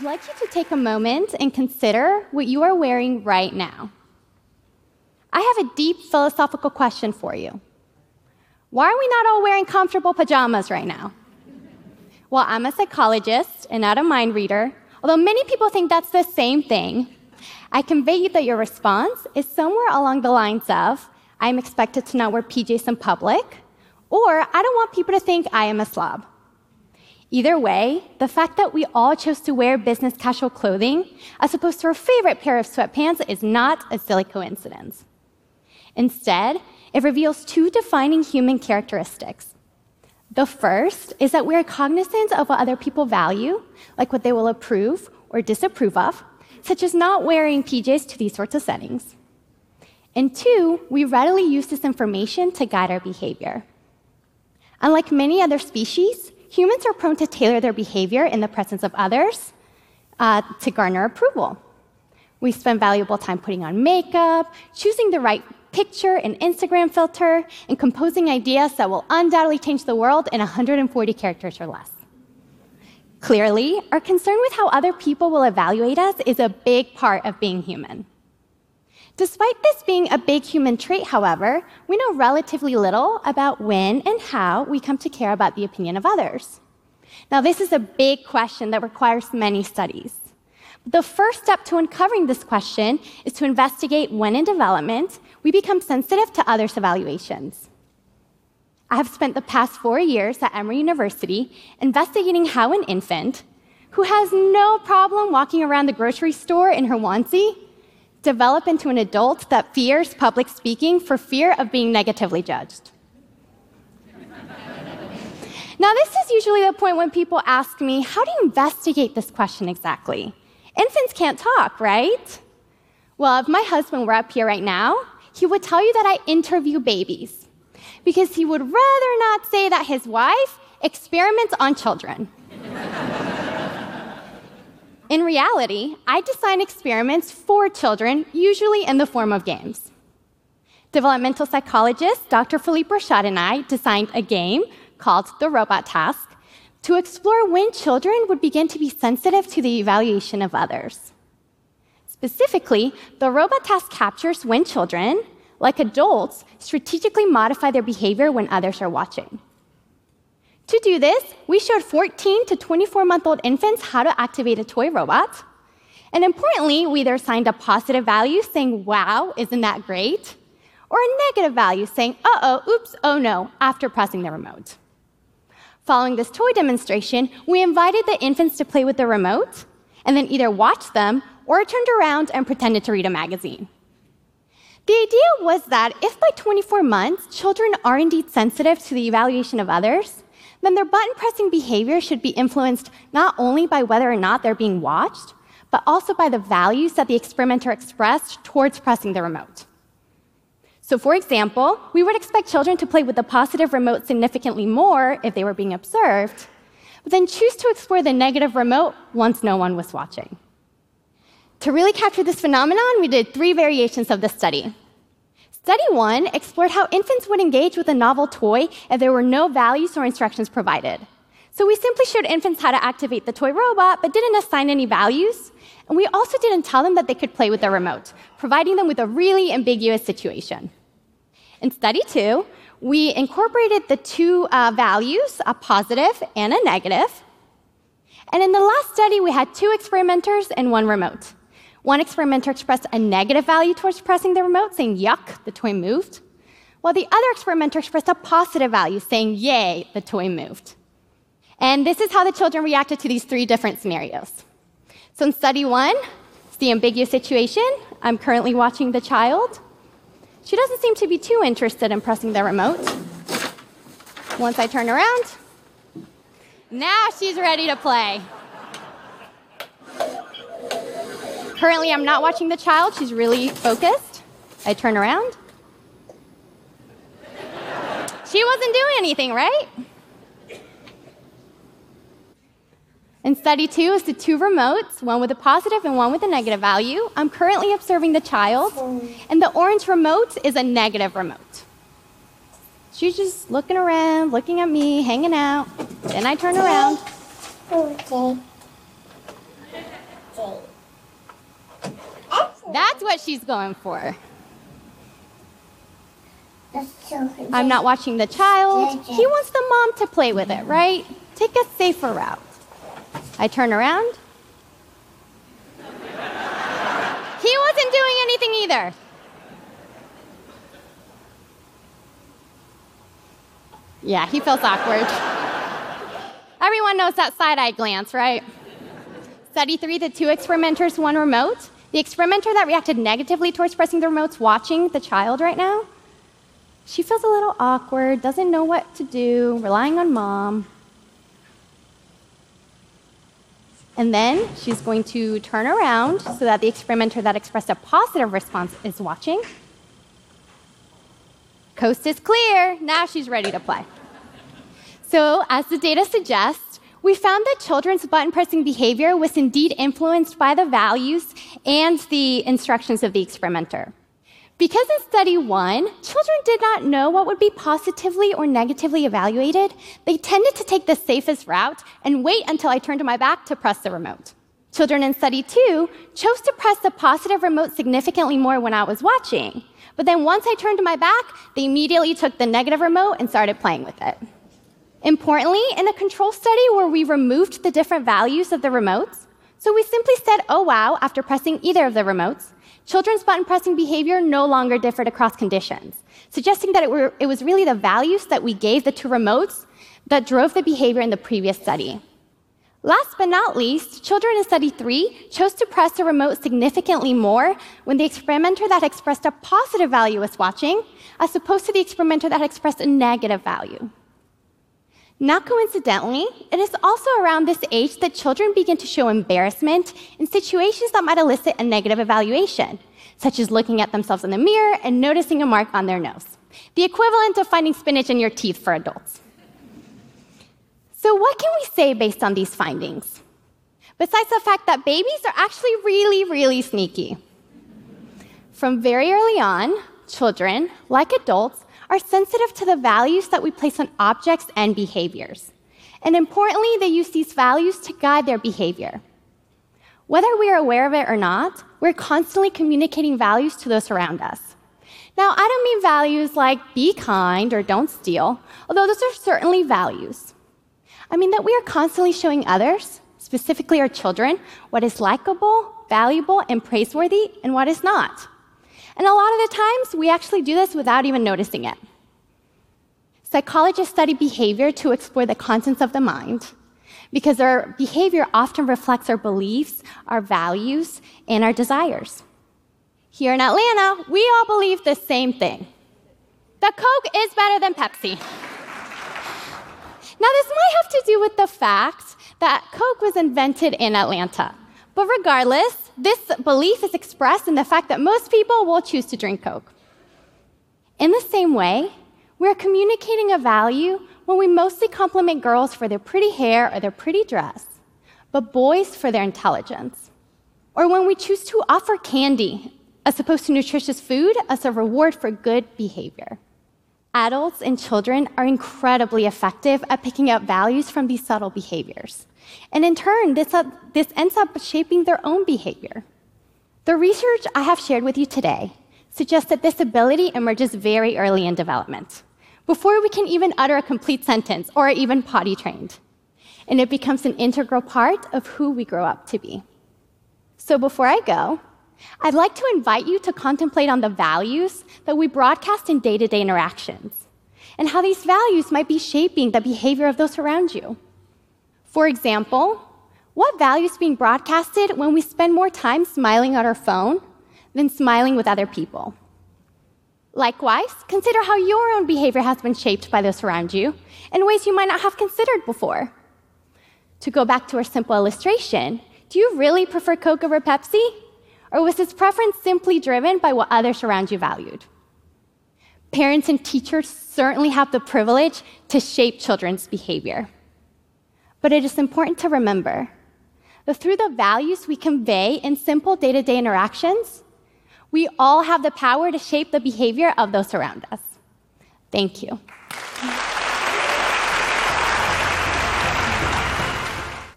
I'd like you to take a moment and consider what you are wearing right now. I have a deep philosophical question for you. Why are we not all wearing comfortable pajamas right now? Well, I'm a psychologist and not a mind reader, although many people think that's the same thing. I convey you that your response is somewhere along the lines of I'm expected to not wear PJs in public, or I don't want people to think I am a slob. Either way, the fact that we all chose to wear business casual clothing as opposed to our favorite pair of sweatpants is not a silly coincidence. Instead, it reveals two defining human characteristics. The first is that we are cognizant of what other people value, like what they will approve or disapprove of, such as not wearing PJs to these sorts of settings. And two, we readily use this information to guide our behavior. Unlike many other species, humans are prone to tailor their behavior in the presence of others uh, to garner approval. We spend valuable time putting on makeup, choosing the right picture and Instagram filter, and composing ideas that will undoubtedly change the world in 140 characters or less. Clearly, our concern with how other people will evaluate us is a big part of being human. Despite this being a big human trait, however, we know relatively little about when and how we come to care about the opinion of others. Now, this is a big question that requires many studies. The first step to uncovering this question is to investigate when in development we become sensitive to others' evaluations. I have spent the past four years at Emory University investigating how an infant who has no problem walking around the grocery store in her onesie develop into an adult that fears public speaking for fear of being negatively judged. now, this is usually the point when people ask me, How do you investigate this question exactly? Infants can't talk, right? Well, if my husband were up here right now, he would tell you that I interview babies because he would rather not say that his wife experiments on children. In reality, I design experiments for children, usually in the form of games. Developmental psychologist Dr. Philippe Rochat and I designed a game called The Robot Task to explore when children would begin to be sensitive to the evaluation of others. Specifically, the robot task captures when children, like adults, strategically modify their behavior when others are watching. To do this, we showed 14 to 24 month old infants how to activate a toy robot. And importantly, we either assigned a positive value saying, wow, isn't that great? Or a negative value saying, uh oh, oops, oh no, after pressing the remote. Following this toy demonstration, we invited the infants to play with the remote and then either watched them or turned around and pretended to read a magazine. The idea was that if by 24 months children are indeed sensitive to the evaluation of others, then their button pressing behavior should be influenced not only by whether or not they're being watched, but also by the values that the experimenter expressed towards pressing the remote. So, for example, we would expect children to play with the positive remote significantly more if they were being observed, but then choose to explore the negative remote once no one was watching. To really capture this phenomenon, we did three variations of the study. Study one explored how infants would engage with a novel toy if there were no values or instructions provided. So we simply showed infants how to activate the toy robot, but didn't assign any values. And we also didn't tell them that they could play with the remote, providing them with a really ambiguous situation. In study two, we incorporated the two uh, values, a positive and a negative. And in the last study, we had two experimenters and one remote. One experimenter expressed a negative value towards pressing the remote, saying, yuck, the toy moved, while the other experimenter expressed a positive value, saying, yay, the toy moved. And this is how the children reacted to these three different scenarios. So in study one, it's the ambiguous situation. I'm currently watching the child. She doesn't seem to be too interested in pressing the remote. Once I turn around, now she's ready to play. Currently, I'm not watching the child. She's really focused. I turn around. She wasn't doing anything, right? In study two is the two remotes, one with a positive and one with a negative value. I'm currently observing the child, and the orange remote is a negative remote. She's just looking around, looking at me, hanging out. Then I turn around. Okay. That's what she's going for. I'm not watching the child. He wants the mom to play with it, right? Take a safer route. I turn around. He wasn't doing anything either. Yeah, he feels awkward. Everyone knows that side eye glance, right? Study three the two experimenters, one remote. The experimenter that reacted negatively towards pressing the remote's watching the child right now. She feels a little awkward, doesn't know what to do, relying on mom. And then she's going to turn around so that the experimenter that expressed a positive response is watching. Coast is clear. Now she's ready to play. So, as the data suggests, we found that children's button pressing behavior was indeed influenced by the values and the instructions of the experimenter. Because in study one, children did not know what would be positively or negatively evaluated, they tended to take the safest route and wait until I turned my back to press the remote. Children in study two chose to press the positive remote significantly more when I was watching. But then once I turned my back, they immediately took the negative remote and started playing with it. Importantly, in a control study where we removed the different values of the remotes, so we simply said, oh wow, after pressing either of the remotes, children's button pressing behavior no longer differed across conditions, suggesting that it, were, it was really the values that we gave the two remotes that drove the behavior in the previous study. Last but not least, children in study three chose to press the remote significantly more when the experimenter that expressed a positive value was watching, as opposed to the experimenter that expressed a negative value. Not coincidentally, it is also around this age that children begin to show embarrassment in situations that might elicit a negative evaluation, such as looking at themselves in the mirror and noticing a mark on their nose, the equivalent of finding spinach in your teeth for adults. So, what can we say based on these findings? Besides the fact that babies are actually really, really sneaky. From very early on, children, like adults, are sensitive to the values that we place on objects and behaviors. And importantly, they use these values to guide their behavior. Whether we are aware of it or not, we're constantly communicating values to those around us. Now, I don't mean values like be kind or don't steal, although those are certainly values. I mean that we are constantly showing others, specifically our children, what is likable, valuable, and praiseworthy, and what is not. And a lot of the times, we actually do this without even noticing it. Psychologists study behavior to explore the contents of the mind because our behavior often reflects our beliefs, our values, and our desires. Here in Atlanta, we all believe the same thing that Coke is better than Pepsi. Now, this might have to do with the fact that Coke was invented in Atlanta. But regardless, this belief is expressed in the fact that most people will choose to drink Coke. In the same way, we're communicating a value when we mostly compliment girls for their pretty hair or their pretty dress, but boys for their intelligence. Or when we choose to offer candy as opposed to nutritious food as a reward for good behavior. Adults and children are incredibly effective at picking up values from these subtle behaviors. And in turn, this, uh, this ends up shaping their own behavior. The research I have shared with you today suggests that this ability emerges very early in development, before we can even utter a complete sentence or even potty trained. And it becomes an integral part of who we grow up to be. So before I go, I'd like to invite you to contemplate on the values that we broadcast in day to day interactions and how these values might be shaping the behavior of those around you. For example, what values being broadcasted when we spend more time smiling at our phone than smiling with other people? Likewise, consider how your own behavior has been shaped by those around you in ways you might not have considered before. To go back to our simple illustration, do you really prefer Coke over Pepsi? Or was this preference simply driven by what others around you valued? Parents and teachers certainly have the privilege to shape children's behavior. But it is important to remember that through the values we convey in simple day to day interactions, we all have the power to shape the behavior of those around us. Thank you.